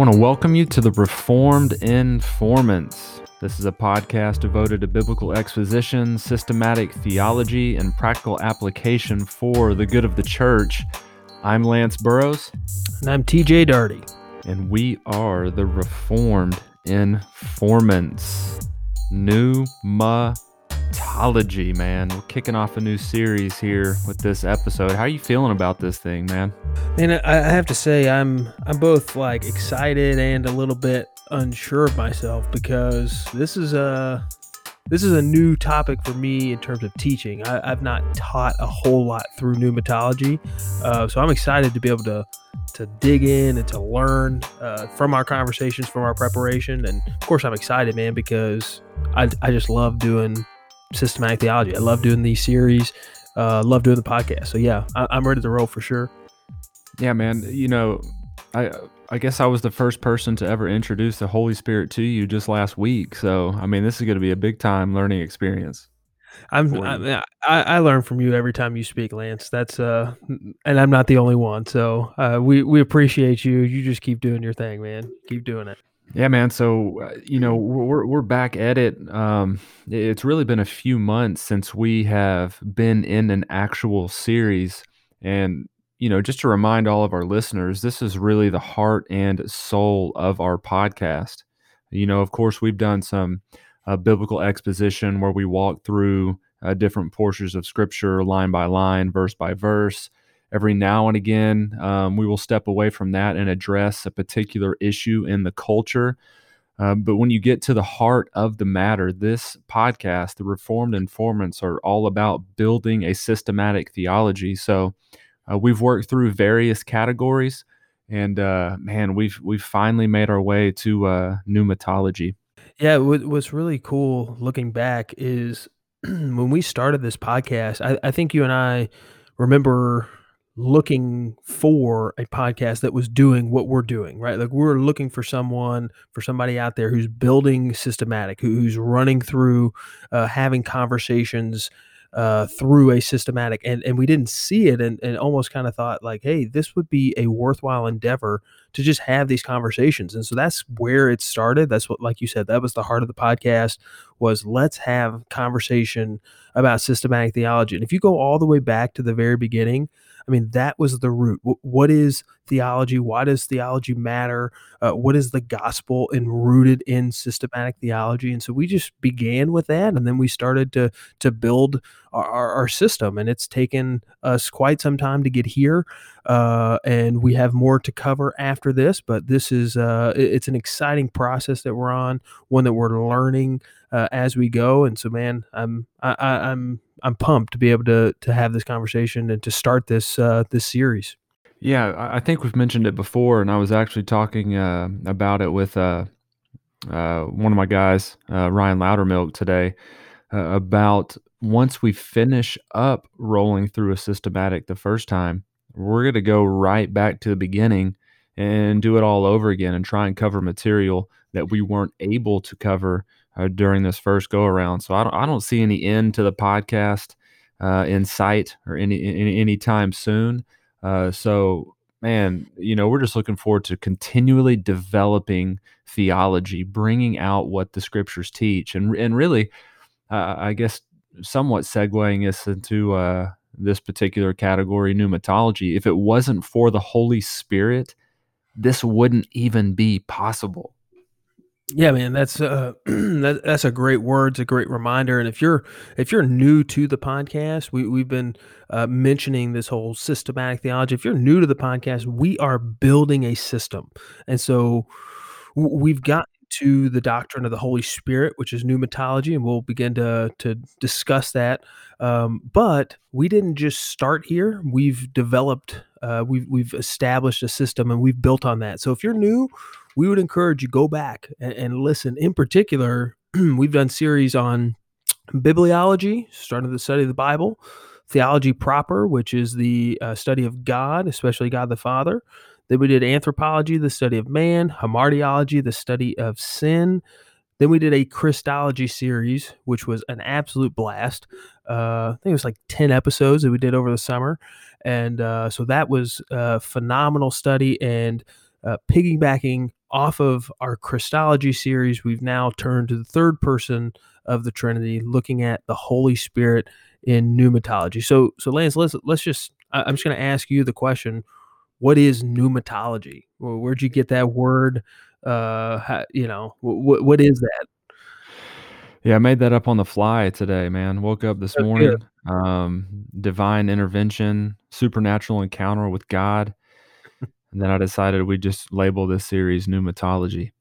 want to welcome you to the Reformed Informants. This is a podcast devoted to biblical exposition, systematic theology, and practical application for the good of the church. I'm Lance Burrows. And I'm TJ Darty. And we are the Reformed Informants. New Ma Mythology, man. We're kicking off a new series here with this episode. How are you feeling about this thing, man? Man, I have to say I'm I'm both like excited and a little bit unsure of myself because this is a this is a new topic for me in terms of teaching. I, have not taught a whole lot through pneumatology, uh, so I'm excited to be able to to dig in and to learn uh, from our conversations, from our preparation, and of course I'm excited, man, because I, I just love doing systematic theology. I love doing these series. Uh, love doing the podcast. So yeah, I, I'm ready to roll for sure. Yeah, man. You know, I I guess I was the first person to ever introduce the Holy Spirit to you just last week. So I mean, this is going to be a big time learning experience. I'm I, I, I learn from you every time you speak, Lance. That's uh, and I'm not the only one. So uh, we we appreciate you. You just keep doing your thing, man. Keep doing it. Yeah, man. So uh, you know we're we're back at it. Um, it's really been a few months since we have been in an actual series, and you know just to remind all of our listeners, this is really the heart and soul of our podcast. You know, of course, we've done some uh, biblical exposition where we walk through uh, different portions of Scripture line by line, verse by verse every now and again, um, we will step away from that and address a particular issue in the culture. Um, but when you get to the heart of the matter, this podcast, the Reformed Informants, are all about building a systematic theology. So uh, we've worked through various categories, and uh, man, we've we've finally made our way to uh, pneumatology. Yeah, what's really cool looking back is when we started this podcast. I, I think you and I remember looking for a podcast that was doing what we're doing, right? Like we're looking for someone, for somebody out there who's building systematic, who's running through, uh, having conversations uh, through a systematic, and and we didn't see it, and, and almost kind of thought like, hey, this would be a worthwhile endeavor to just have these conversations, and so that's where it started. That's what, like you said, that was the heart of the podcast was let's have conversation about systematic theology, and if you go all the way back to the very beginning I mean, that was the root. what is theology? Why does theology matter? Uh, what is the gospel and rooted in systematic theology? And so we just began with that, and then we started to to build our, our, our system, and it's taken us quite some time to get here, uh, and we have more to cover after this. But this is uh, it's an exciting process that we're on, one that we're learning uh, as we go, and so man, I'm I, I, I'm I'm pumped to be able to to have this conversation and to start this uh, this series. Yeah, I think we've mentioned it before, and I was actually talking uh, about it with uh, uh, one of my guys, uh, Ryan Loudermilk, today uh, about once we finish up rolling through a systematic the first time, we're going to go right back to the beginning and do it all over again and try and cover material that we weren't able to cover uh, during this first go around. So I don't, I don't see any end to the podcast uh, in sight or any, any anytime soon. Uh, so man, you know, we're just looking forward to continually developing theology, bringing out what the scriptures teach, and and really, uh, I guess, somewhat segueing us into uh, this particular category, pneumatology. If it wasn't for the Holy Spirit, this wouldn't even be possible. Yeah, man, that's uh, that, that's a great word. It's a great reminder. And if you're if you're new to the podcast, we we've been uh, mentioning this whole systematic theology. If you're new to the podcast, we are building a system, and so we've got to the doctrine of the Holy Spirit, which is pneumatology, and we'll begin to to discuss that. Um, but we didn't just start here; we've developed, uh, we've we've established a system, and we've built on that. So if you're new, we would encourage you go back and, and listen. In particular, we've done series on bibliology, starting the study of the Bible, theology proper, which is the uh, study of God, especially God the Father. Then we did anthropology, the study of man, hamartiology, the study of sin. Then we did a Christology series, which was an absolute blast. Uh, I think it was like 10 episodes that we did over the summer. And uh, so that was a phenomenal study and uh, piggybacking off of our Christology series, we've now turned to the third person of the Trinity, looking at the Holy Spirit in pneumatology. So, so Lance, let's let's just. I'm just going to ask you the question: What is pneumatology? Where'd you get that word? Uh, how, you know, what what is that? Yeah, I made that up on the fly today, man. Woke up this That's morning, good. um, divine intervention, supernatural encounter with God, and then I decided we just label this series pneumatology.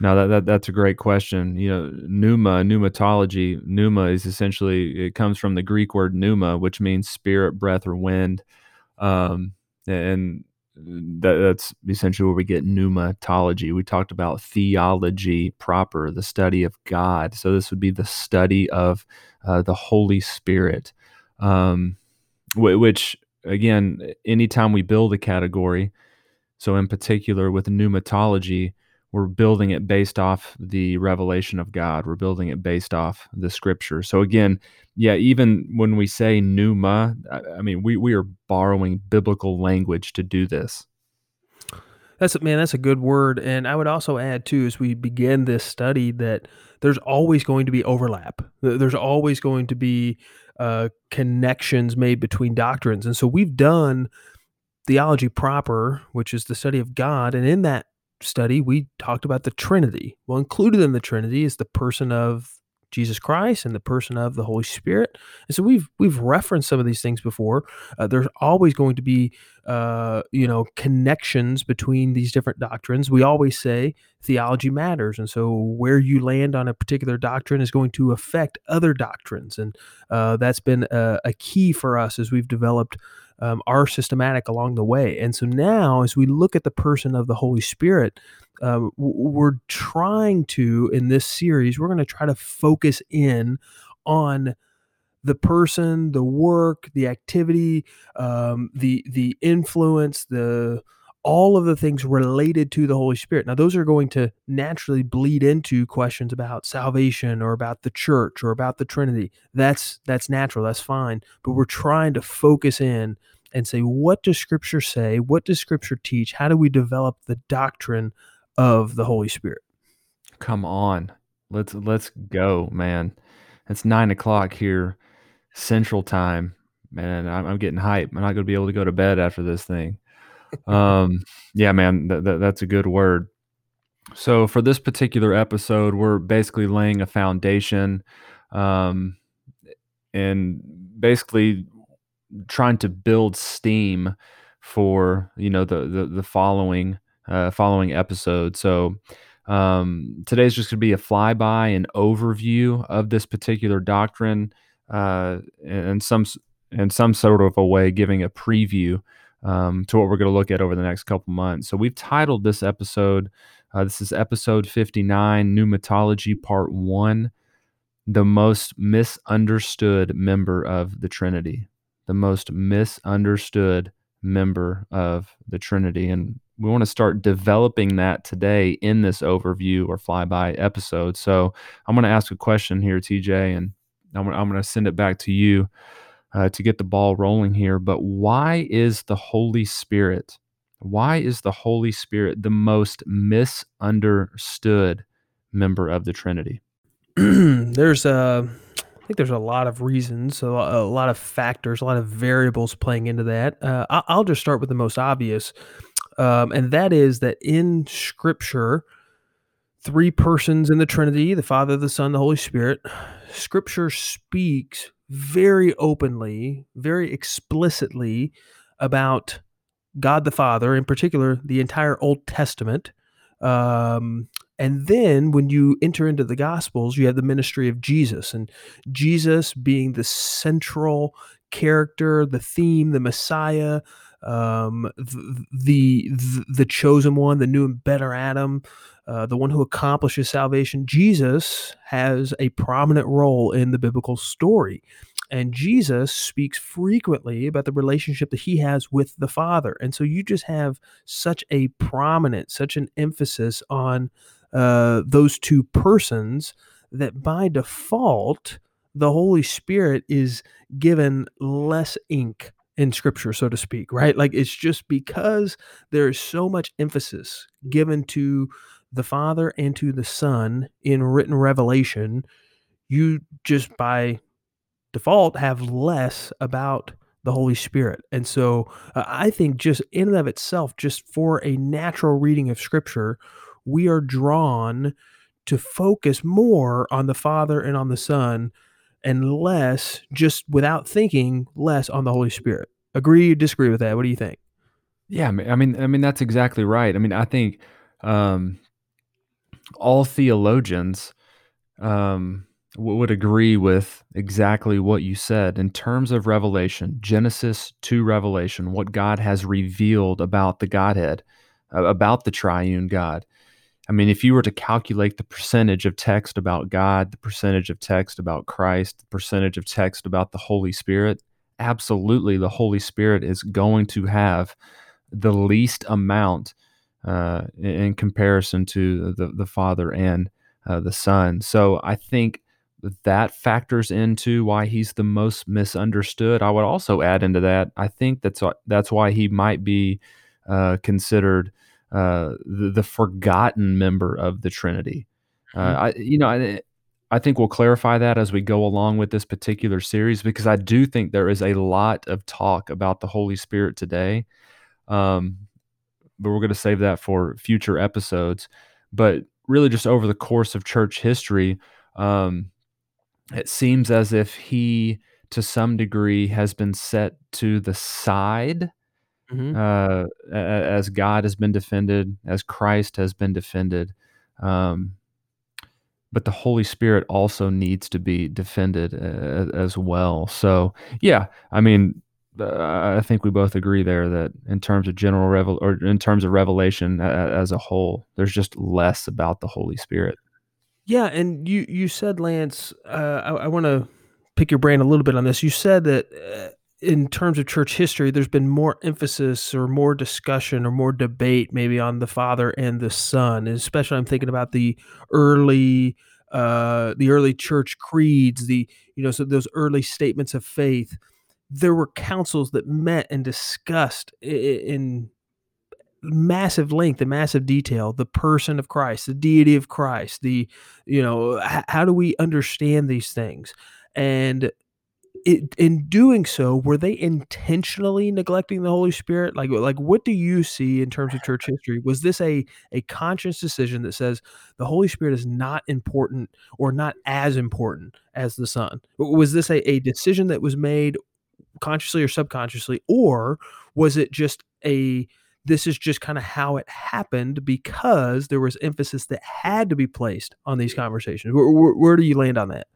Now that, that that's a great question. You know, pneuma, pneumatology, pneuma is essentially it comes from the Greek word pneuma, which means spirit, breath, or wind. Um, and that, that's essentially where we get pneumatology. We talked about theology proper, the study of God. So this would be the study of uh, the Holy Spirit, um, which again, anytime we build a category, so in particular with pneumatology, we're building it based off the revelation of God. We're building it based off the scripture. So again, yeah, even when we say pneuma, I, mean we we are borrowing biblical language to do this. That's man, that's a good word. And I would also add too, as we begin this study, that there's always going to be overlap. There's always going to be uh, connections made between doctrines, and so we've done theology proper, which is the study of God, and in that study we talked about the Trinity. Well, included in the Trinity is the person of Jesus Christ and the person of the Holy Spirit. And so we've we've referenced some of these things before. Uh, there's always going to be uh, you know connections between these different doctrines. We always say theology matters, and so where you land on a particular doctrine is going to affect other doctrines, and uh, that's been a, a key for us as we've developed um, our systematic along the way. And so now, as we look at the person of the Holy Spirit, uh, we're trying to in this series we're going to try to focus in on the person the work the activity um, the the influence the all of the things related to the holy spirit now those are going to naturally bleed into questions about salvation or about the church or about the trinity that's that's natural that's fine but we're trying to focus in and say what does scripture say what does scripture teach how do we develop the doctrine of the Holy Spirit. Come on, let's let's go, man. It's nine o'clock here, Central Time, man. I'm, I'm getting hype. I'm not going to be able to go to bed after this thing. Um, yeah, man, th- th- that's a good word. So for this particular episode, we're basically laying a foundation, um, and basically trying to build steam for you know the the, the following uh, following episode. So um, today's just going to be a flyby and overview of this particular doctrine, uh, and some in some sort of a way, giving a preview um, to what we're going to look at over the next couple months. So we've titled this episode. Uh, this is episode 59, Pneumatology Part 1, the most misunderstood member of the Trinity. The most misunderstood member of the Trinity. And we want to start developing that today in this overview or flyby episode. So I'm going to ask a question here, TJ, and I'm I'm going to send it back to you uh, to get the ball rolling here. But why is the Holy Spirit? Why is the Holy Spirit the most misunderstood member of the Trinity? there's a, I think there's a lot of reasons, a lot, of factors, a lot of variables playing into that. Uh, I'll just start with the most obvious, um, and that is that in Scripture, three persons in the Trinity the Father, the Son, the Holy Spirit Scripture speaks very openly, very explicitly about God the Father, in particular, the entire Old Testament. Um, and then when you enter into the Gospels, you have the ministry of Jesus, and Jesus being the central character, the theme, the Messiah, um, the, the the chosen one, the new and better Adam, uh, the one who accomplishes salvation. Jesus has a prominent role in the biblical story. And Jesus speaks frequently about the relationship that he has with the Father. And so you just have such a prominent, such an emphasis on uh, those two persons that by default, the Holy Spirit is given less ink in scripture, so to speak, right? Like it's just because there is so much emphasis given to the Father and to the Son in written revelation, you just by default have less about the Holy Spirit. And so uh, I think just in and of itself, just for a natural reading of scripture, we are drawn to focus more on the Father and on the Son and less, just without thinking, less on the Holy Spirit. Agree, disagree with that? What do you think? Yeah, I mean, I mean that's exactly right. I mean, I think um, all theologians um, would agree with exactly what you said in terms of revelation, Genesis to Revelation, what God has revealed about the Godhead, about the triune God. I mean, if you were to calculate the percentage of text about God, the percentage of text about Christ, the percentage of text about the Holy Spirit, absolutely the Holy Spirit is going to have the least amount uh, in comparison to the, the Father and uh, the Son. So I think that factors into why he's the most misunderstood. I would also add into that, I think that's that's why he might be uh, considered uh, the, the, forgotten member of the Trinity. Uh, mm-hmm. I, you know, I, I think we'll clarify that as we go along with this particular series because I do think there is a lot of talk about the Holy Spirit today. Um, but we're going to save that for future episodes. But really, just over the course of church history, um, it seems as if he, to some degree, has been set to the side mm-hmm. uh, as God has been defended, as Christ has been defended. Um, but the Holy Spirit also needs to be defended uh, as well. So, yeah, I mean, I think we both agree there that in terms of general revel or in terms of revelation as a whole, there's just less about the Holy Spirit. Yeah, and you you said Lance, uh, I, I want to pick your brain a little bit on this. You said that uh, in terms of church history, there's been more emphasis or more discussion or more debate maybe on the Father and the Son. And especially, I'm thinking about the early, uh, the early church creeds, the you know, so those early statements of faith. There were councils that met and discussed in massive length and massive detail the person of Christ, the deity of Christ, the you know, how do we understand these things? And it, in doing so, were they intentionally neglecting the Holy Spirit? Like, like what do you see in terms of church history? Was this a a conscious decision that says the Holy Spirit is not important or not as important as the Son? Was this a, a decision that was made consciously or subconsciously, or was it just a this is just kind of how it happened because there was emphasis that had to be placed on these conversations? Where, where, where do you land on that?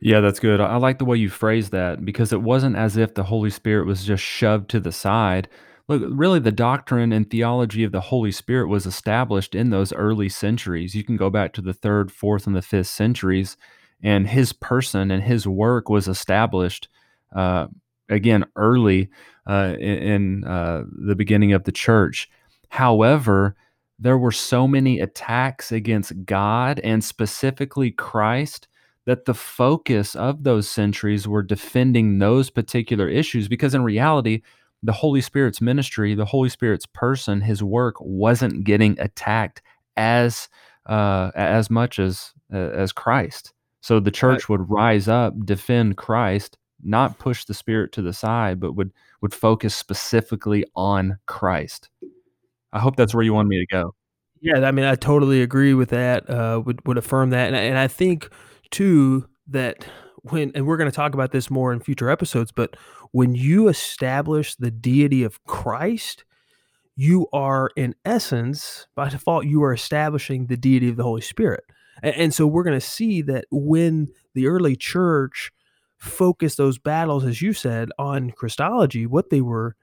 Yeah, that's good. I like the way you phrased that because it wasn't as if the Holy Spirit was just shoved to the side. Look, really, the doctrine and theology of the Holy Spirit was established in those early centuries. You can go back to the third, fourth, and the fifth centuries, and his person and his work was established uh, again early uh, in, in uh, the beginning of the church. However, there were so many attacks against God and specifically Christ that the focus of those centuries were defending those particular issues because in reality the holy spirit's ministry the holy spirit's person his work wasn't getting attacked as uh, as much as uh, as christ so the church would rise up defend christ not push the spirit to the side but would would focus specifically on christ i hope that's where you want me to go yeah i mean i totally agree with that uh, would would affirm that and, and i think too that when, and we're going to talk about this more in future episodes, but when you establish the deity of Christ, you are in essence, by default, you are establishing the deity of the Holy Spirit. And, and so we're going to see that when the early church focused those battles, as you said, on Christology, what they were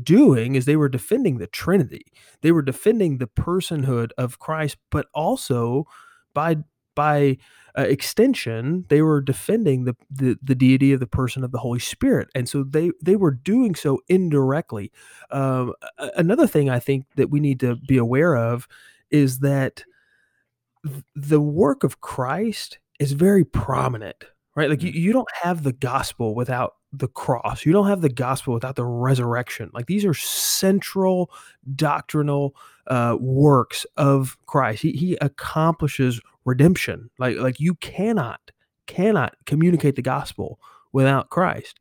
doing is they were defending the Trinity. They were defending the personhood of Christ, but also by by uh, extension, they were defending the, the, the deity of the person of the Holy Spirit, and so they they were doing so indirectly. Um, another thing I think that we need to be aware of is that the work of Christ is very prominent right? Like, you Mm. you don't have the gospel without the cross. You don't have the gospel without the resurrection. Like, these are central doctrinal, uh, works of Christ. He he accomplishes redemption. Like like, you cannot, cannot communicate the gospel without Christ.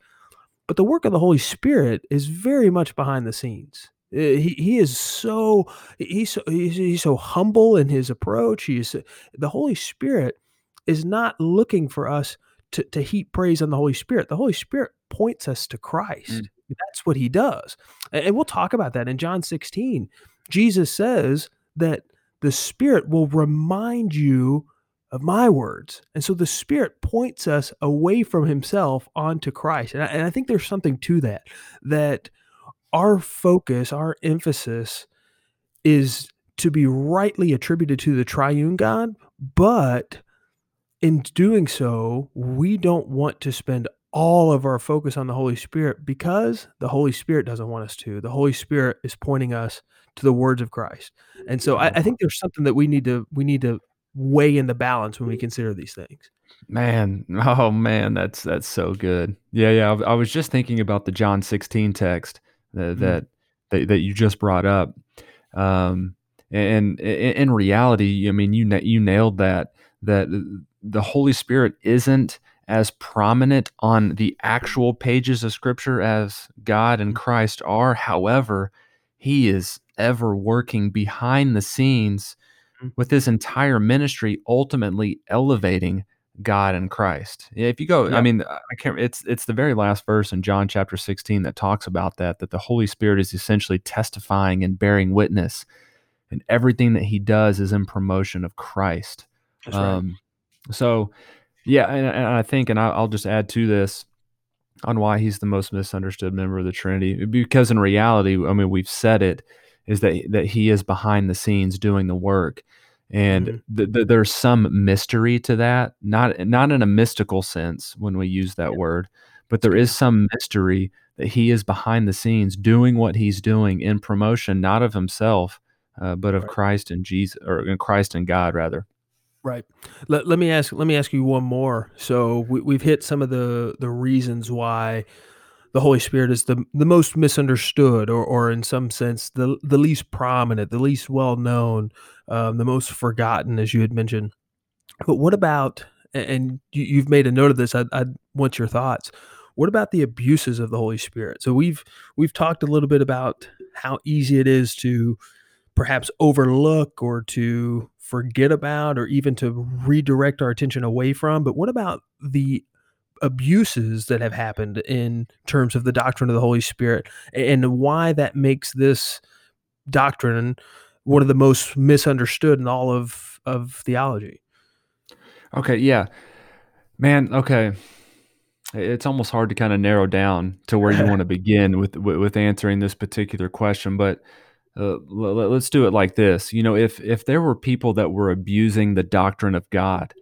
But the work of the Holy Spirit is very much behind the scenes. Eh, he he is so he's so he's he's so humble in his approach. He is the Holy Spirit is not looking for us to to heap praise on the Holy Spirit. The Holy Spirit points us to Mm. Christ. That's what he does. And we'll talk about that in John 16. Jesus says that the Spirit will remind you of my words. And so the Spirit points us away from himself onto Christ. And I and I think there's something to that, that our focus, our emphasis is to be rightly attributed to the triune God, but in doing so, we don't want to spend all of our focus on the Holy Spirit because the Holy Spirit doesn't want us to. The Holy Spirit is pointing us to the words of Christ. And so I I think there's something that we need to we need to weigh in the balance when we consider these things. Man, oh man, that's that's so good. Yeah, yeah, I was just thinking about the John 16 text that Mhm. that that that you just brought up. Um, and i i in reality, I mean, you you nailed that, that th the Holy Spirit isn't as prominent on the actual pages of Scripture as God and. Christ are. However, he is ever working behind the scenes Mm. with his entire ministry, ultimately elevating God and Christ. Yeah, if you go I mean, I can't it's it's the very last verse in John chapter 16 that talks about that, that the Holy Spirit is essentially testifying and bearing witness, and everything that he does is in promotion of Christ. That's right. So, yeah, and and I think and I'll I'll just add to this on why he's the most misunderstood member of the Trinity, because in reality, I mean, we've said it, is that that he is behind the scenes doing the work, and Mhm. th th there's some mystery to that, not not in a mystical sense when we use that Yeah. word, but there is some mystery that he is behind the scenes doing what he's doing in promotion, not of himself, uh, but of Right. Christ and Jesus, or in Christ and God rather. Right. Let let me ask let me ask you one more. So we we've hit some of the the reasons why the Holy Spirit is the the most misunderstood or or in some sense the the least prominent, the least well known, um, the most forgotten, as you had mentioned. But what about and you you've made a note of this, I'd I'd want your thoughts. What about the abuses of the Holy Spirit? So we've we've talked a little bit about how easy it is to perhaps overlook or to forget about or even to redirect our attention away from, but what about the abuses that have happened in terms of the doctrine of the Holy Spirit and why that makes this doctrine one of the most misunderstood in all of of theology? Okay, yeah. Man, okay. It's almost hard to kinda narrow down to where you wanna begin with wi with answering this particular question, but, uh, le le let's do it like this, you know, if if there were people that were abusing the doctrine of God,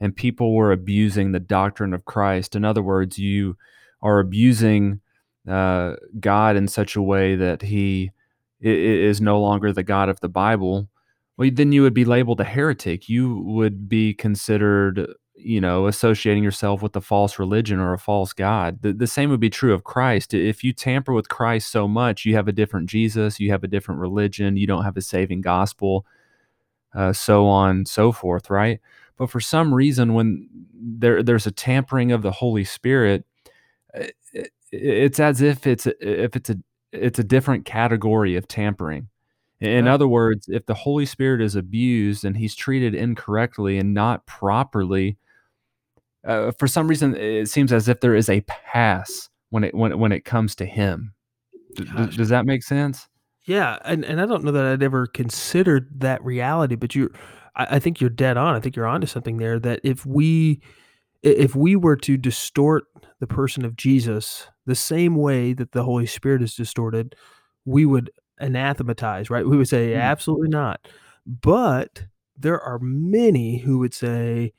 and people were abusing the doctrine of Christ, in other words, you are abusing, uh, God in such a way that he is no longer the God of the Bible, well, then you would be labeled a heretic. You would be considered, you know, associating yourself with a false religion or a false god. The the same would be true of Christ. If you tamper with Christ so much, you have a different Jesus, you have a different religion, you don't have a saving gospel, uh, so on, so forth, right? But for some reason, when there there's a tampering of the Holy Spirit, uh, i i it's as if it's a if it's a it's a different category of tampering. In Yeah. other words, if the Holy Spirit is abused and he's treated incorrectly and not properly uh, for some reason, it seems as if there is a pass when it when when it comes to him. D does that make sense? Yeah, and and I don't know that I'd ever considered that reality, but you're I I think you're dead on. I think you're onto something there that if we if we were to distort the person of Jesus the same way that the Holy Spirit is distorted, we would anathematize, right? We would say, Mm. "Absolutely not." But there are many who would say,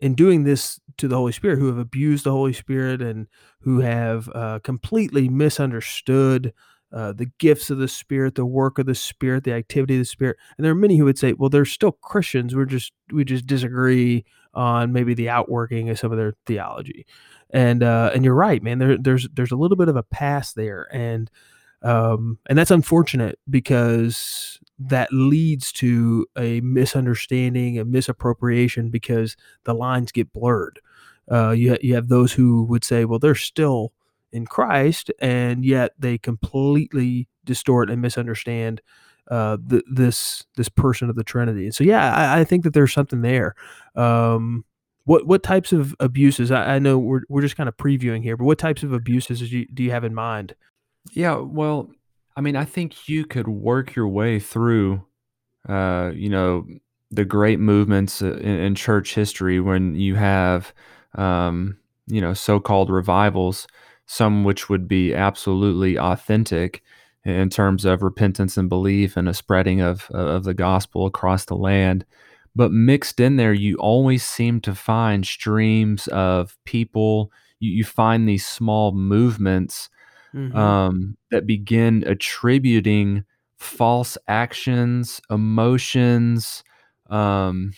in doing this to the Holy Spirit, who have abused the Holy Spirit and who have, uh, completely misunderstood, uh, the gifts of the Spirit, the work of the Spirit, the activity of the Spirit, and there are many who would say, "Well, they're still Christians, we're just we just disagree on maybe the outworking of some of their theology. And uh, and you're right, man. There, there's there's a little bit of a pass there, and um, and that's unfortunate because that leads to a misunderstanding, a misappropriation because the lines get blurred. Uh, you, you have those who would say, well, they're still in Christ, and yet they completely distort and misunderstand uh, the, this this person of the Trinity. And so, yeah, I, I think that there's something there. Um, what what types of abuses? I, I, know we're we're just kind of previewing here, but what types of abuses do you, do you have in mind? Yeah, well, I mean, I think you could work your way through, uh, you know, the great movements uh, in, in church history when you have, um, you know, so-called revivals, some which would be absolutely authentic in terms of repentance and belief and a spreading of of the gospel across the land. But mixed in there, you always seem to find streams of people. You, you find these small movements Mhm. um, that begin attributing false actions, emotions, um,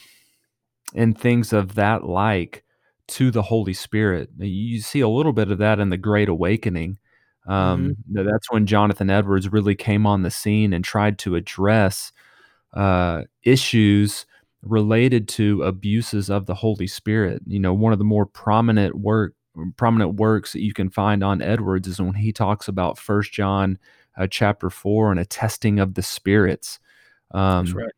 and things of that like to the Holy Spirit. You see a little bit of that in the Great Awakening. Um, that's when Jonathan Edwards really came on the scene and tried to address uh, issues related to abuses of the Holy Spirit. You know, one of the more prominent work prominent works that you can find on Edwards is when he talks about First John uh, chapter four and a testing of the spirits. Um, That's right.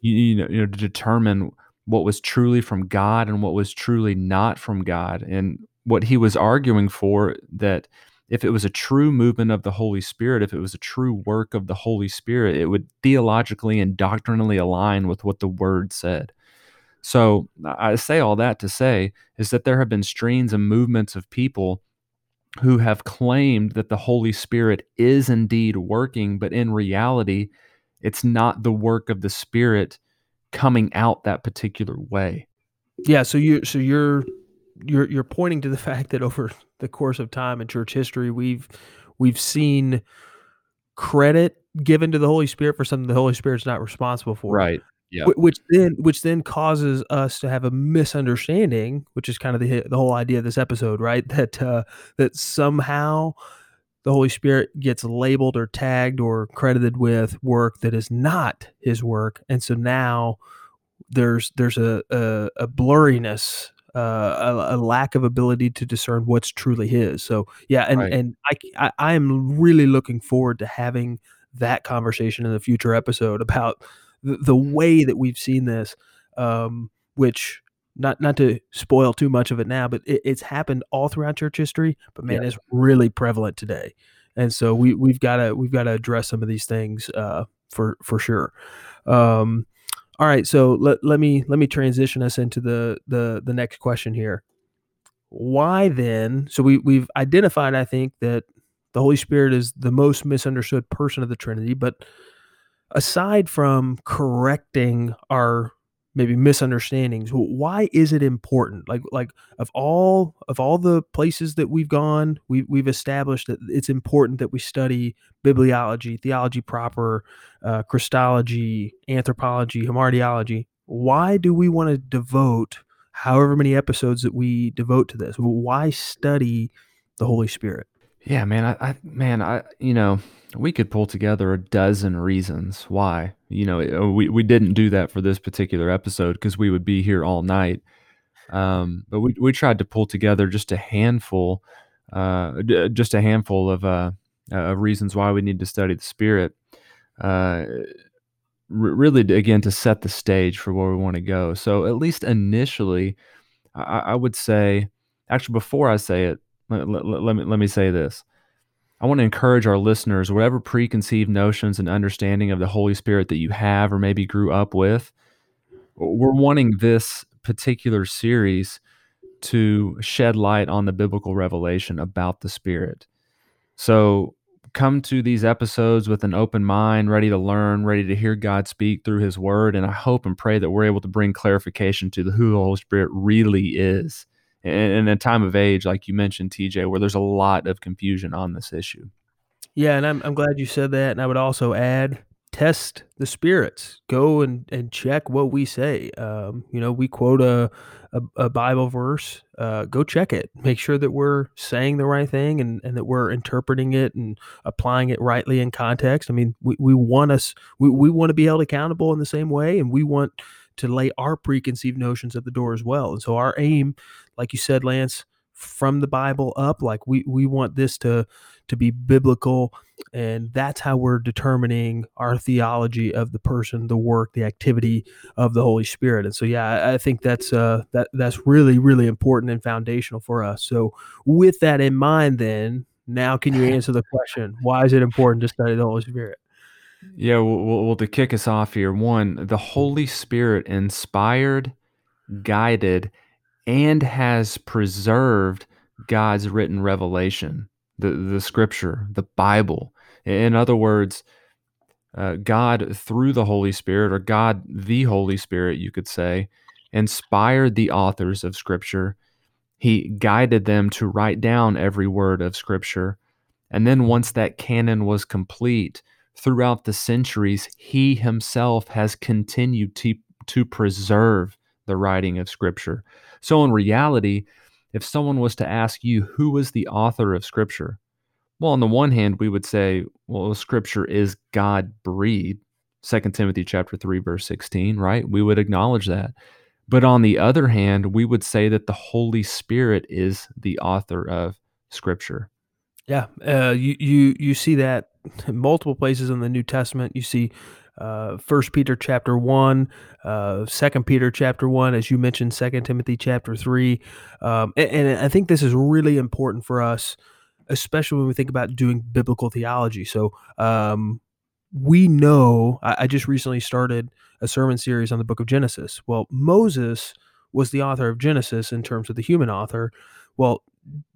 You, you, know, you know, to determine what was truly from God and what was truly not from God, and what he was arguing for that if it was a true movement of the Holy Spirit, if it was a true work of the Holy Spirit, it would theologically and doctrinally align with what the Word said. So I say all that to say is that there have been streams and movements of people who have claimed that the Holy Spirit is indeed working, but in reality, it's not the work of the Spirit coming out that particular way. Yeah, so you so you're you're you're pointing to the fact that over the course of time in church history, we've we've seen credit given to the Holy Spirit for something the Holy Spirit's not responsible for. Right. Yeah. Which then which then causes us to have a misunderstanding, which is kind of the the whole idea of this episode, right? That uh, that somehow the Holy Spirit gets labeled or tagged or credited with work that is not His work, and so now there's there's a a, a blurriness, uh, a, a, lack of ability to discern what's truly His. So yeah, and right. and I, I I am really looking forward to having that conversation in the future episode about the, the way that we've seen this, um, which not not to spoil too much of it now, but it, it's happened all throughout church history. But man, yeah. it's really prevalent today, and so we we've got to we've got to address some of these things uh, for for sure. Um, all right, so let, let me let me transition us into the the the next question here. Why then? So we we've identified, I think, that the Holy Spirit is the most misunderstood person of the Trinity, but aside from correcting our maybe misunderstandings why is it important? Like like of all of all the places that we've gone we, we've established that it's important that we study bibliology theology proper uh, christology anthropology hamartiology. Why do we want to devote however many episodes that we devote to this? Why study the holy spirit? Yeah man i, I man i you know we could pull together a dozen reasons why. You know, uh, we, we didn't do that for this particular episode because we would be here all night. Um, but we, we tried to pull together just a handful, uh, just a handful of, uh, of reasons why we need to study the Spirit. Uh, really, again, to set the stage for where we want to go. So, at least initially, I, I would say, actually, before I say it, let, let, let, me let me say this. I want to encourage our listeners, whatever preconceived notions and understanding of the Holy Spirit that you have or maybe grew up with, we're wanting this particular series to shed light on the biblical revelation about the Spirit. So come to these episodes with an open mind, ready to learn, ready to hear God speak through His Word. And I hope and pray that we're able to bring clarification to the, who the Holy Spirit really is in a time of age, like you mentioned, TJ, where there's a lot of confusion on this issue. Yeah, and I'm I'm glad you said that. And I would also add test the spirits. Go and and check what we say. Um, you know, we quote a a, a Bible verse. Uh, go check it. Make sure that we're saying the right thing and, and that we're interpreting it and applying it rightly in context. I mean, we, we want us we, we want to be held accountable in the same way, and we want to lay our preconceived notions at the door as well. And so our aim, like you said, Lance, from the Bible up, like we we want this to to be biblical and that's how we're determining our theology of the person the work the activity of the holy spirit. And so yeah i, I think that's uh that that's really really important and foundational for us. So with that in mind then now can you answer the question why is it important to study the holy spirit Yeah, well, well, to kick us off here, one, the Holy Spirit inspired, guided, and has preserved God's written revelation, the the Scripture, the Bible. In other words, uh, God through the Holy Spirit, or God the Holy Spirit, you could say, inspired the authors of Scripture. He guided them to write down every word of Scripture, and then once that canon was complete throughout the centuries, he himself has continued to, to preserve the writing of Scripture. So, in reality, if someone was to ask you who was the author of Scripture, well, on the one hand, we would say, well, Scripture is God breathed. 2 Timothy chapter 3 verse 16, right? We would acknowledge that. But on the other hand, we would say that the Holy Spirit is the author of Scripture. Yeah, uh, you you you see that multiple places in the New Testament. You see uh, First Peter chapter one, Second uh, Peter chapter one, as you mentioned, Second Timothy chapter three, um, and, and I think this is really important for us, especially when we think about doing biblical theology. So um, we know. I, I just recently started a sermon series on the Book of Genesis. Well, Moses was the author of Genesis in terms of the human author. Well,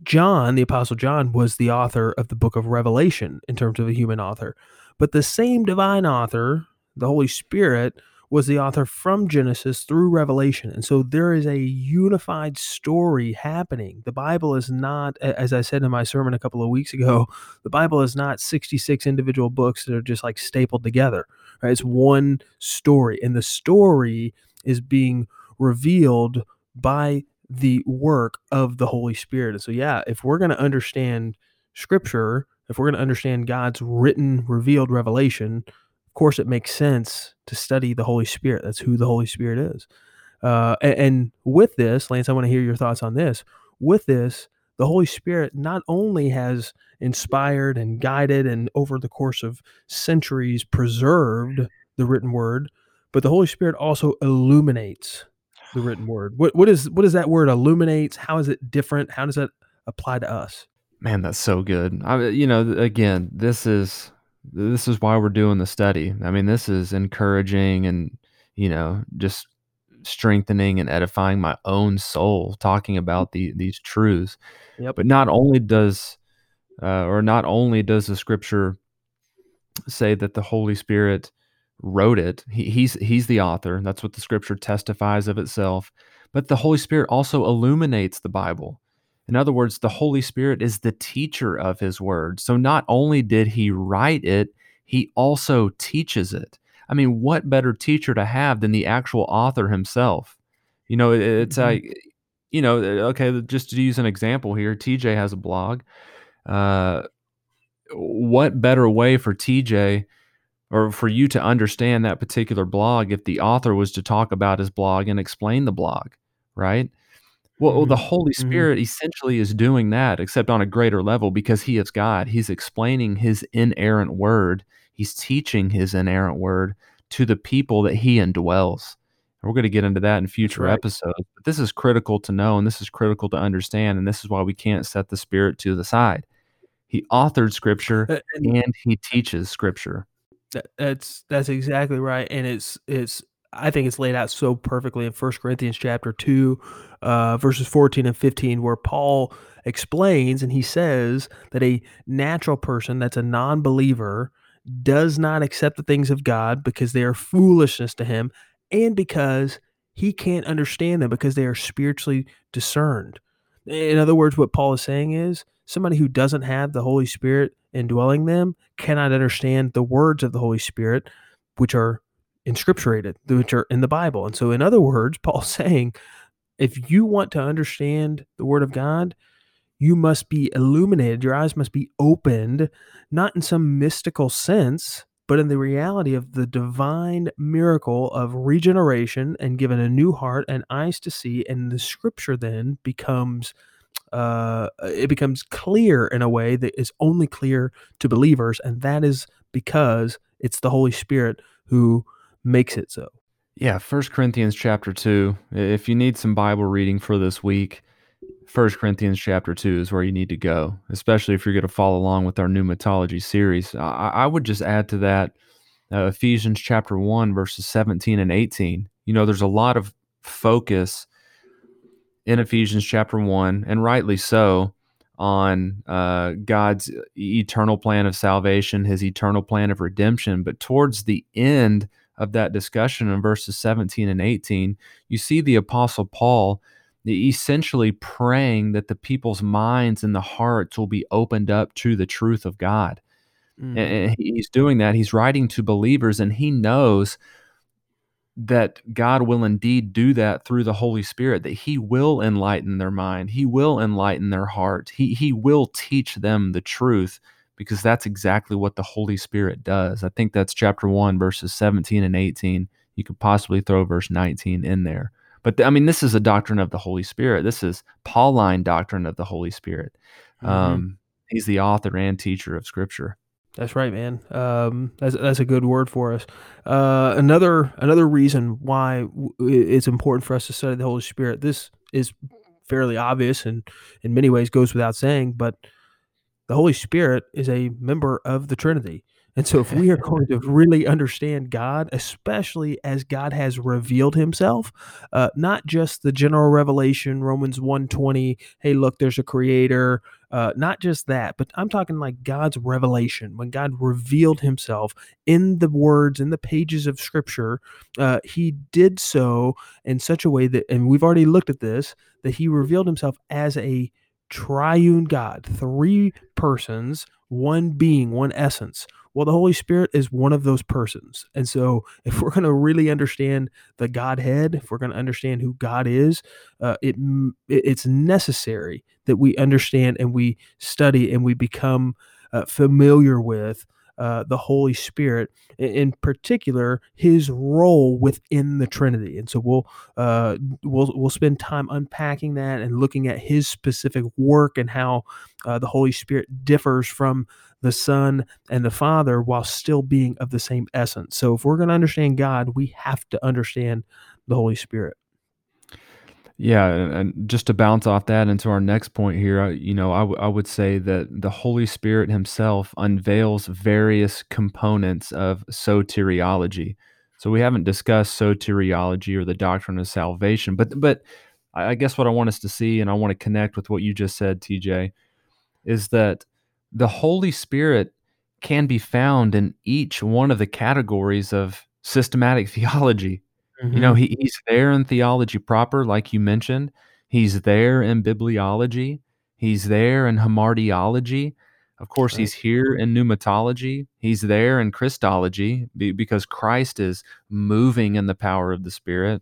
John, the Apostle John, was the author of the book of Revelation in terms of a human author. But the same divine author, the Holy Spirit, was the author from Genesis through Revelation. And so there is a unified story happening. The Bible is not, as I said in my sermon a couple of weeks ago, the Bible is not 66 individual books that are just like stapled together. Right? It's one story. And the story is being revealed by the work of the Holy Spirit. And so, yeah, if we're going to understand Scripture, if we're going to understand God's written, revealed revelation, of course, it makes sense to study the Holy Spirit. That's who the Holy Spirit is. Uh, and, and with this, Lance, I want to hear your thoughts on this. With this, the Holy Spirit not only has inspired and guided and over the course of centuries preserved the written word, but the Holy Spirit also illuminates the written word. What what is what does that word illuminates? How is it different? How does that apply to us? Man, that's so good. I, you know, again, this is this is why we're doing the study. I mean, this is encouraging and you know just strengthening and edifying my own soul, talking about the these truths. Yep. But not only does uh, or not only does the scripture say that the Holy Spirit wrote it. He, he's he's the author. That's what the scripture testifies of itself. But the Holy Spirit also illuminates the Bible. In other words, the Holy Spirit is the teacher of his word. So not only did he write it, he also teaches it. I mean, what better teacher to have than the actual author himself? You know, it, it's Mhm. like, you know, okay, just to use an example here, TJ has a blog. Uh, what better way for TJ or for you to understand that particular blog if the author was to talk about his blog and explain the blog, right? Well, well, the. Holy Mhm. Spirit essentially is doing that, except on a greater level because He is God. He's explaining His inerrant word, He's teaching His inerrant word to the people that He indwells. And we're going to get into that in future right. episodes. But this is critical to know, and this is critical to understand, and this is why we can't set the Spirit to the side. He authored Scripture Uh, and and He teaches Scripture. That, that's that's exactly right. And it's it's I think it's laid out so perfectly in First Corinthians chapter two, uh, verses fourteen and fifteen, where Paul explains and he says that a natural person that's a non-believer does not accept the things of God because they are foolishness to him, and because he can't understand them because they are spiritually discerned. In other words, what Paul is saying is somebody who doesn't have the Holy Spirit indwelling them cannot understand the words of the Holy Spirit, which are inscripturated, which are in the Bible. And so, in other words, Paul's saying, if you want to understand the Word of God, you must be illuminated. Your eyes must be opened, not in some mystical sense, but in the reality of the divine miracle of regeneration and given a new heart and eyes to see. And the scripture then becomes uh, it becomes clear in a way that is only clear to believers, and that is because it's the Holy Spirit who makes it so. Yeah, First Corinthians chapter 2. If you need some Bible reading for this week, First Corinthians chapter 2 is where you need to go, especially if you're going to follow along with our pneumatology series. I, I would just add to that uh, Ephesians chapter 1, verses 17 and 18. You know, there's a lot of focus in Ephesians chapter 1, and rightly so, on uh, God's eternal plan of salvation, his eternal plan of redemption. But towards the end of that discussion in verses 17 and 18, you see the Apostle Paul essentially praying that the people's minds and the hearts will be opened up to the truth of God. Mm. And he's doing that. He's writing to believers, and he knows that God will indeed do that through the Holy Spirit, that He will enlighten their mind, He will enlighten their heart, He, he will teach them the truth because that's exactly what the Holy Spirit does. I think that's chapter 1, verses 17 and 18. You could possibly throw verse 19 in there. But I mean, this is a doctrine of the Holy Spirit. This is Pauline doctrine of the Holy Spirit. Mm-hmm. Um, he's the author and teacher of Scripture. That's right, man. Um, that's that's a good word for us. Uh, another another reason why it's important for us to study the Holy Spirit. This is fairly obvious and in many ways goes without saying, but the Holy Spirit is a member of the Trinity. And so, if we are going to really understand God, especially as God has revealed Himself, uh, not just the general revelation, Romans 1.20, hey, look, there's a creator, uh, not just that, but I'm talking like God's revelation. When God revealed Himself in the words, in the pages of Scripture, uh, He did so in such a way that, and we've already looked at this, that He revealed Himself as a triune God, three persons, one being, one essence. Well, the Holy Spirit is one of those persons. And so, if we're going to really understand the Godhead, if we're going to understand who God is, uh, it it's necessary that we understand and we study and we become uh, familiar with uh, the Holy Spirit, in particular, His role within the Trinity. And so we'll uh, we'll we'll spend time unpacking that and looking at His specific work and how uh, the Holy Spirit differs from the Son and the Father while still being of the same essence. So if we're going to understand God, we have to understand the Holy Spirit. Yeah, and just to bounce off that into our next point here, you know, I, w- I would say that the Holy Spirit Himself unveils various components of soteriology. So we haven't discussed soteriology or the doctrine of salvation, but but I guess what I want us to see, and I want to connect with what you just said, TJ, is that the Holy Spirit can be found in each one of the categories of systematic theology. Mm-hmm. You know, mm-hmm. he, he's there in theology proper, like you mentioned. He's there in bibliology. He's there in hamartiology. Of course, right. he's here in pneumatology. He's there in Christology because Christ is moving in the power of the Spirit.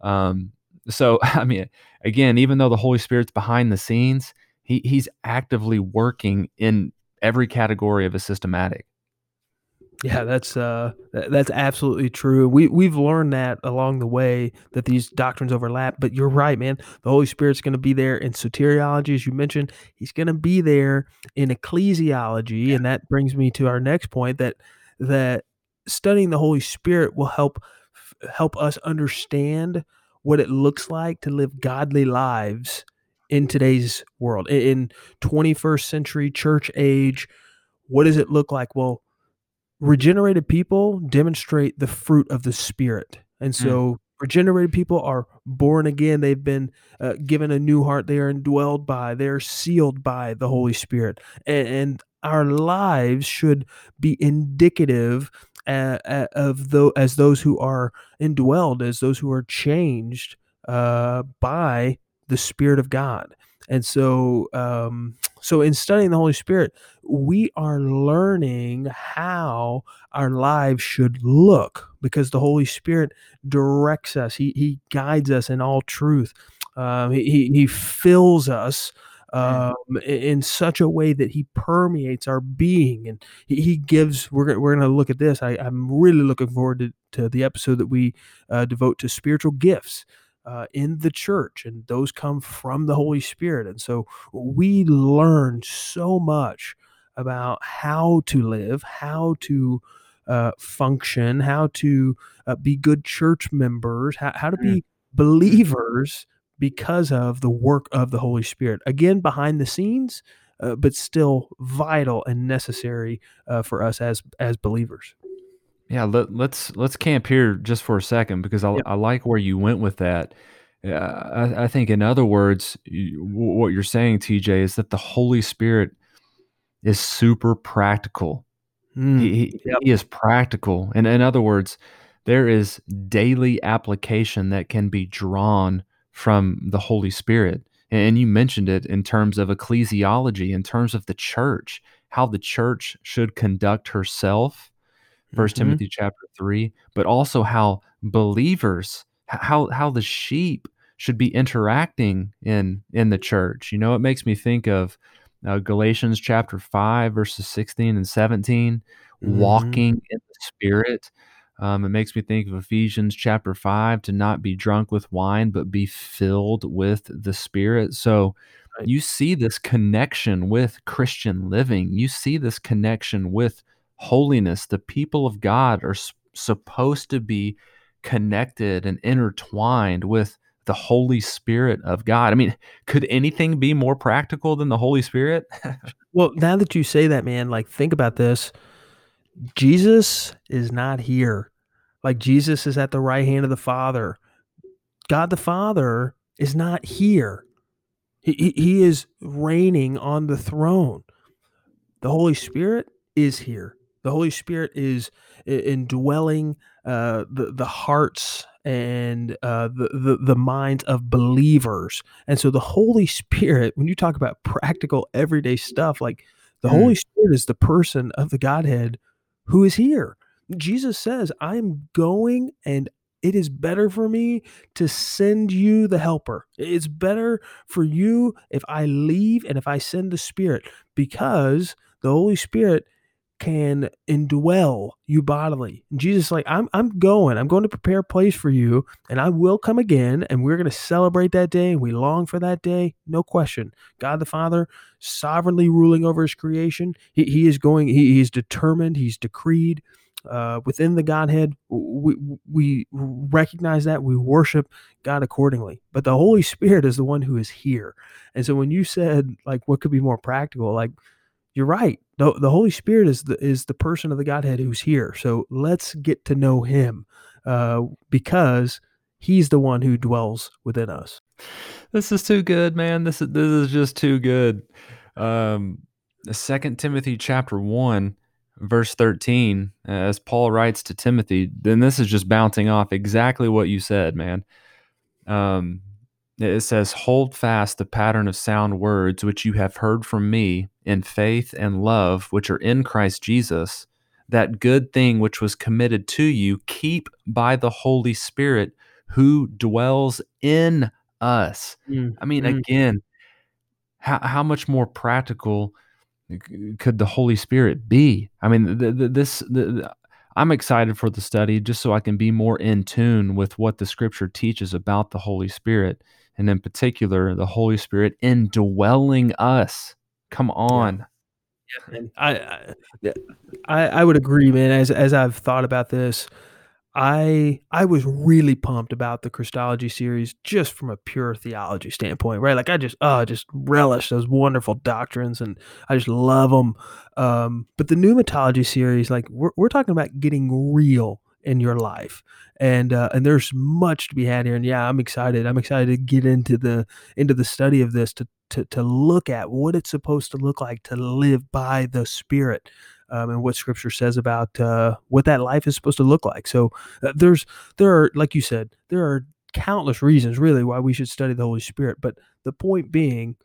Um, so, I mean, again, even though the Holy Spirit's behind the scenes, he, he's actively working in every category of a systematic. Yeah, that's uh, that's absolutely true. We we've learned that along the way that these doctrines overlap. But you're right, man. The Holy Spirit's going to be there in soteriology, as you mentioned. He's going to be there in ecclesiology, yeah. and that brings me to our next point that that studying the Holy Spirit will help help us understand what it looks like to live godly lives in today's world in 21st century church age what does it look like well regenerated people demonstrate the fruit of the spirit and hmm. so mm. regenerated people are born again they've been uh, given a new heart they are indwelled by they're sealed by the holy spirit and, and our lives should be indicative uh, uh, of though as those who are indwelled as those who are changed uh, by the Spirit of God. And so, um, so in studying the Holy Spirit, we are learning how our lives should look because the Holy Spirit directs us. He he guides us in all truth. Um, he he fills us Mm. um, in such a way that he permeates our being, and he, he gives. We're gonna, we're going to look at this. I, I'm really looking forward to, to the episode that we uh, devote to spiritual gifts uh, in the church, and those come from the Holy Spirit. And so we learn so much about how to live, how to uh, function, how to uh, be good church members, how, how to Mm. be believers because of the work of the Holy Spirit. Again, behind the scenes, uh, but still vital and necessary uh, for us as as believers. Yeah, let, let's let's camp here just for a second because I, Yep. I like where you went with that. Yeah, I, I think, in other words, you, what you're saying, TJ, is that the Holy Spirit is super practical. Mm, He, he yep. he is practical, and in other words, there is daily application that can be drawn from the Holy Spirit. And you mentioned it in terms of ecclesiology, in terms of the church, how the church should conduct herself First hmm Timothy chapter 3, but also how believers how how the sheep should be interacting in in the church. You know, it makes me think of, uh, Galatians chapter 5, verses 16 and 17, hmm walking in the Spirit. Um, it makes me think of Ephesians chapter 5, to not be drunk with wine, but be filled with the Spirit. So, Right. you see this connection with Christian living. You see this connection with holiness. The people of God are supposed to be connected and intertwined with the Holy Spirit of God. I mean, could anything be more practical than the Holy Spirit? Well, now that you say that, man, like think about this. Jesus is not here. Like Jesus is at the right hand of the Father. God the Father is not here. He, he, he is reigning on the throne. The Holy Spirit is here. The Holy Spirit is indwelling uh, the the hearts and uh, the, the the minds of believers. And so the Holy Spirit, when you talk about practical everyday stuff, like the Holy Mm, Spirit is the person of the Godhead who is here. Jesus says, "I am going and it is better for me to send you the helper. It's better for you if I leave and if I send the Spirit because the Holy Spirit can indwell you bodily. And Jesus like, I'm I'm going. I'm going to prepare a place for you, and I will come again, and we're going to celebrate that day, and we long for that day, no question. God the Father sovereignly ruling over his creation. He, he is going, he, he's determined, he's decreed. Uh, within the Godhead, we, we recognize that we worship God accordingly. But the Holy Spirit is the one who is here. And so when you said like what could be more practical, like you're right. The the Holy Spirit is the is the person of the Godhead who's here. So let's get to know him, uh, because he's the one who dwells within us. this is too good, man. This is this is just too good. Um, Second Timothy chapter one, verse thirteen, as Paul writes to Timothy. Then this is just bouncing off exactly what you said, man. Um, it says, Hold fast the pattern of sound words which you have heard from me in faith and love, which are in Christ Jesus. That good thing which was committed to you, keep by the Holy Spirit who dwells in us. Mm, I mean, mm. again, how, how much more practical could the Holy Spirit be? I mean, th- th- this, the, the- I'm excited for the study just so I can be more in tune with what the scripture teaches about the Holy Spirit, and in particular, the Holy Spirit indwelling us. Come Yeah, on. and I I yeah, I I would agree, man. As as I've thought about this, I I was really pumped about the Christology series just from a pure theology standpoint, right? Like I just oh, just relish those wonderful doctrines and I just love them. Um, but the pneumatology series, like we're we're talking about getting real in your life. And uh, and there's much to be had here. And yeah, I'm excited. I'm excited to get into the into the study of this to to to look at what it's supposed to look like to live by the Spirit. Um, and what Scripture says about uh, what that life is supposed to look like. So, uh, there's there are like you said there are countless reasons really why we should study the holy spirit but the point being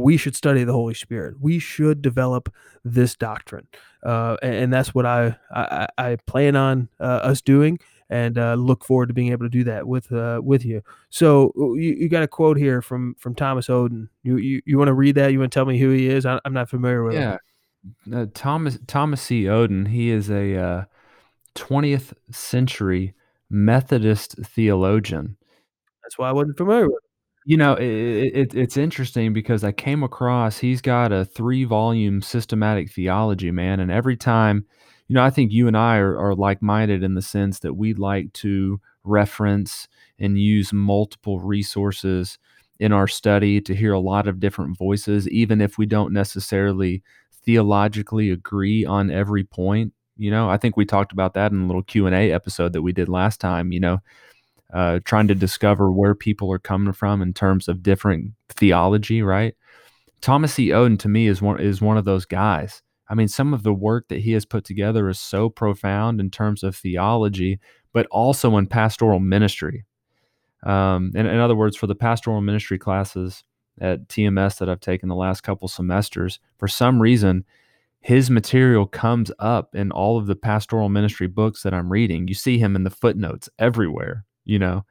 we should study the Holy Spirit. We should develop this doctrine, uh, and, and, that's what I I, I plan on uh, us doing, and uh, look forward to being able to do that with uh, with you. So uh, you, you got a quote here from from Thomas Oden. You you, you want to read that? You want to tell me who he is? I, am not familiar with yeah. him. Uh, Thomas Thomas C. Oden. He is a 20th century Methodist theologian. That's why I wasn't familiar with. You know, it, it, it's interesting because I came across he's got a three volume systematic theology, man, and every time, you know, I think you and I are, are like minded in the sense that we like to reference and use multiple resources in our study to hear a lot of different voices, even if we don't necessarily theologically agree on every point. You know, I think we talked about that in a little Q and A episode that we did last time. You know, uh, trying to discover where people are coming from in terms of different theology, right? Thomas E. Oden to me is one is one of those guys. I mean, some of the work that he has put together is so profound in terms of theology, but also in pastoral ministry. Um, in, in other words, for the pastoral ministry classes at TMS that I've taken the last couple semesters, for some reason, his material comes up in all of the pastoral ministry books that I'm reading. You see him in the footnotes everywhere you know.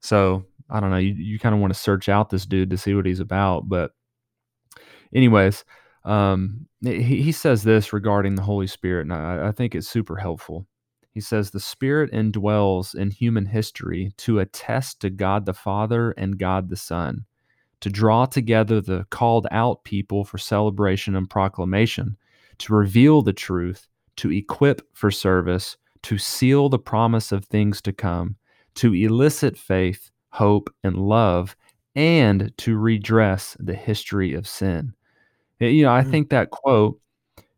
So I don't know. You, you kind of want to search out this dude to see what he's about. But, anyways, um, he, he says this regarding the Holy Spirit, and I, I think it's super helpful. He says, The Spirit indwells in human history to attest to God the Father and God the Son, to draw together the called out people for celebration and proclamation, to reveal the truth, to equip for service, to seal the promise of things to come, to elicit faith, hope, and love, and to redress the history of sin. Eh, you know, I mm. think that quote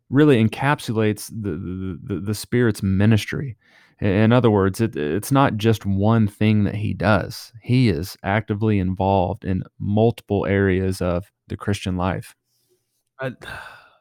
really encapsulates the, the, the, the Spirit's ministry. In other words, it, it's not just one thing that he does. He is actively involved in multiple areas of the Christian life. I,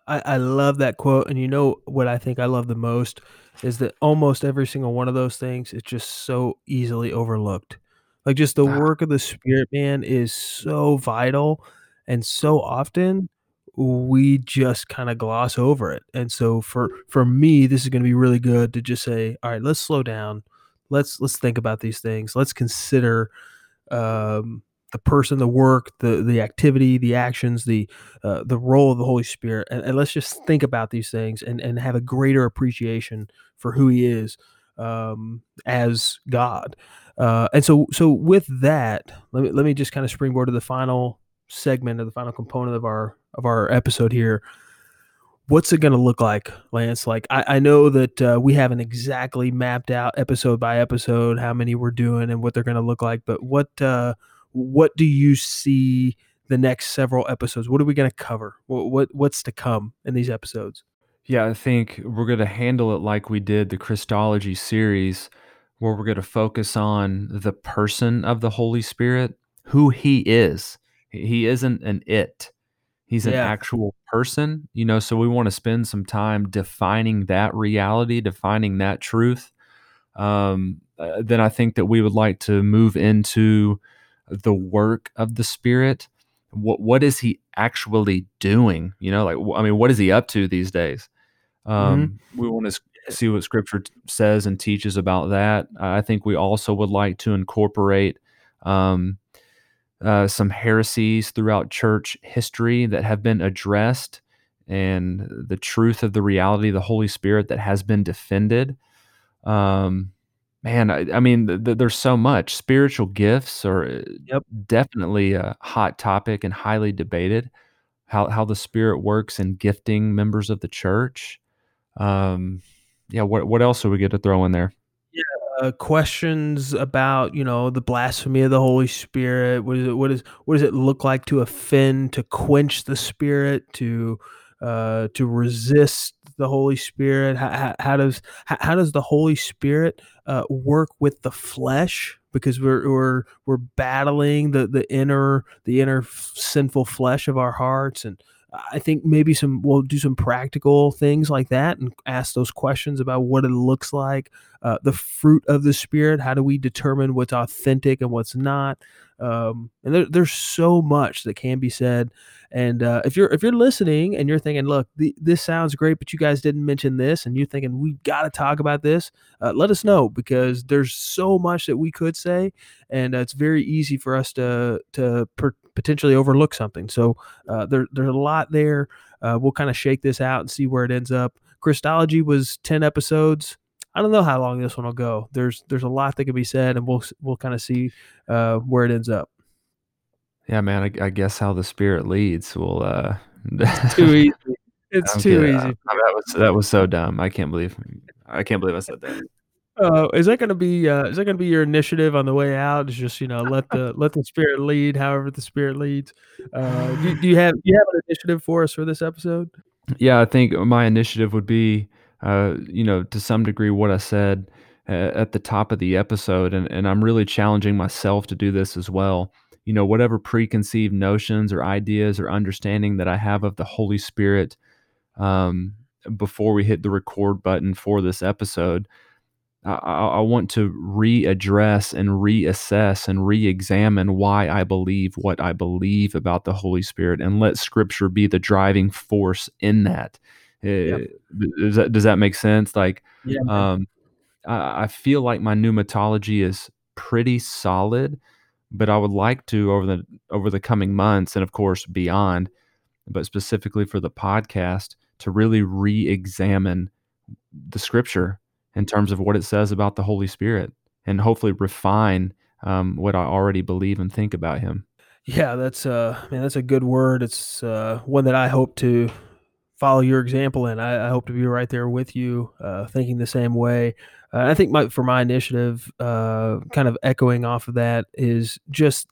I, I love that quote. And you know what I think I love the most is that almost every single one of those things is just so easily overlooked. Like just the ah. work of the spirit man is so vital and so often we just kind of gloss over it. And so for for me this is going to be really good to just say, all right, let's slow down. Let's let's think about these things. Let's consider um the person, the work, the the activity, the actions, the uh, the role of the Holy Spirit, and, and, let's just think about these things and and have a greater appreciation for who He is um, as God. Uh, and so so with that, let me let me just kind of springboard to the final segment of the final component of our of our episode here. What's it going to look like, Lance? Like I, I know that uh, we haven't exactly mapped out episode by episode how many we're doing and what they're going to look like, but what uh, what do you see the next several episodes? What are we going to cover? What, what what's to come in these episodes? Yeah, I think we're going to handle it like we did the Christology series, where we're going to focus on the person of the Holy Spirit, who he is. He isn't an it. He's an yeah. actual person, you know, so we want to spend some time defining that reality, defining that truth. Um, uh, then I think that we would like to move into the work of the Spirit. What what is he actually doing? You know, like I mean, what is he up to these days? Um, mm-hmm. We want to see what Scripture says and teaches about that. I think we also would like to incorporate um, uh, some heresies throughout church history that have been addressed and the truth of the reality of the Holy Spirit that has been defended. Um, Man, I, I mean, th- th- there's so much. Spiritual gifts are uh, Yep. definitely a hot topic and highly debated. How how the Spirit works in gifting members of the church. Um, yeah. What what else do we get to throw in there? Yeah, uh, questions about you know the blasphemy of the Holy Spirit. What is it? What is what does it look like to offend, to quench the Spirit, to uh, to resist the Holy Spirit? How, how does how, how, does the Holy Spirit uh, work with the flesh? Because we're we're we're battling the the inner the inner sinful flesh of our hearts, and I think maybe some we'll do some practical things like that and ask those questions about what it looks like, uh, the fruit of the spirit. How do we determine what's authentic and what's not? Um, and there, there's so much that can be said. And uh, if you're if you're listening and you're thinking, look, the, this sounds great, but you guys didn't mention this, and you're thinking we got to talk about this, uh, let us know because there's so much that we could say, and uh, it's very easy for us to to per- potentially overlook something. So uh, there, there's a lot there. Uh, we'll kind of shake this out and see where it ends up. Christology was ten episodes. I don't know how long this one will go. There's there's a lot that can be said, and we'll we'll kind of see uh, where it ends up. Yeah, man. I, I guess how the spirit leads will. Uh, too easy. It's I'm too kidding. easy. Uh, that was that was so dumb. I can't believe I can't believe I said that. Uh, is that going to be uh, is that going to be your initiative on the way out? Is just you know let the let the spirit lead, however the spirit leads. Uh, do, do you have do you have an initiative for us for this episode? Yeah, I think my initiative would be, uh, you know, to some degree what I said uh, at the top of the episode, and and I'm really challenging myself to do this as well. You know, whatever preconceived notions or ideas or understanding that I have of the Holy Spirit um, before we hit the record button for this episode, I, I I want to readdress and reassess and re-examine why I believe what I believe about the Holy Spirit, and let Scripture be the driving force in that. Yep. Uh, does that does that make sense? Like, Yeah. um, I, I feel like my pneumatology is pretty solid, but I would like to over the over the coming months and of course beyond, but specifically for the podcast to really re-examine the Scripture in terms of what it says about the Holy Spirit and hopefully refine um, what I already believe and think about Him. Yeah, that's uh man, that's a good word. It's uh one that I hope to follow your example and I, I hope to be right there with you, uh, thinking the same way. Uh, I think my for my initiative, uh, kind of echoing off of that, is just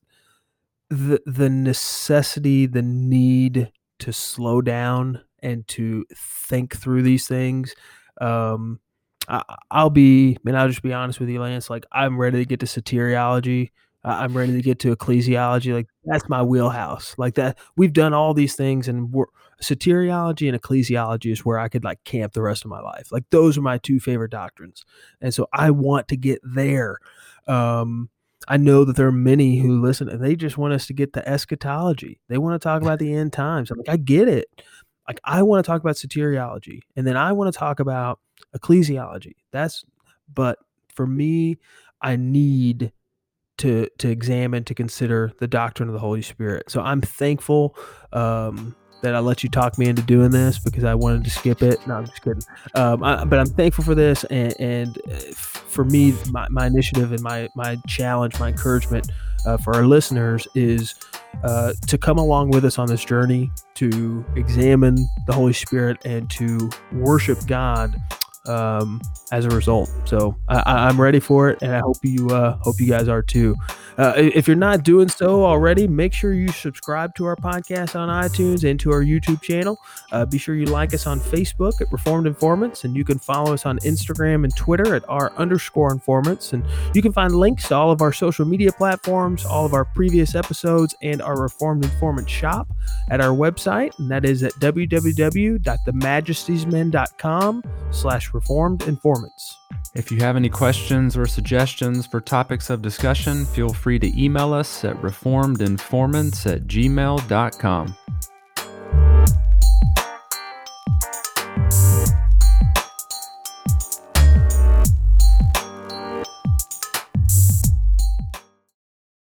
the the necessity, the need to slow down and to think through these things. Um, I, I'll be, man, I'll just be honest with you, Lance. Like, I'm ready to get to soteriology. I'm ready to get to ecclesiology. Like, that's my wheelhouse. Like that, we've done all these things, and we're, soteriology and ecclesiology is where I could like camp the rest of my life. Like, those are my two favorite doctrines, and so I want to get there. Um, I know that there are many who listen and they just want us to get to eschatology. They want to talk about the end times. I'm like, I get it. Like, I want to talk about soteriology, and then I want to talk about ecclesiology. That's, but for me, I need to to examine to consider the doctrine of the Holy Spirit. So I'm thankful um, that I let you talk me into doing this because I wanted to skip it. No, I'm just kidding. Um, I, but I'm thankful for this, and, and uh, for me, my, my initiative and my my challenge, my encouragement uh, for our listeners is uh, to come along with us on this journey to examine the Holy Spirit and to worship God um, as a result. So I, I'm ready for it, and I hope you uh, hope you guys are too. Uh, if you're not doing so already, make sure you subscribe to our podcast on iTunes and to our YouTube channel. Uh, be sure you like us on Facebook at Reformed Informants, and you can follow us on Instagram and Twitter at our underscore informants. And you can find links to all of our social media platforms, all of our previous episodes, and our Reformed Informant shop at our website, and that is at www.themajestiesmen.com slash Reformed Informants. If you have any questions or suggestions for topics of discussion, feel free to email us at reformedinformants at gmail.com.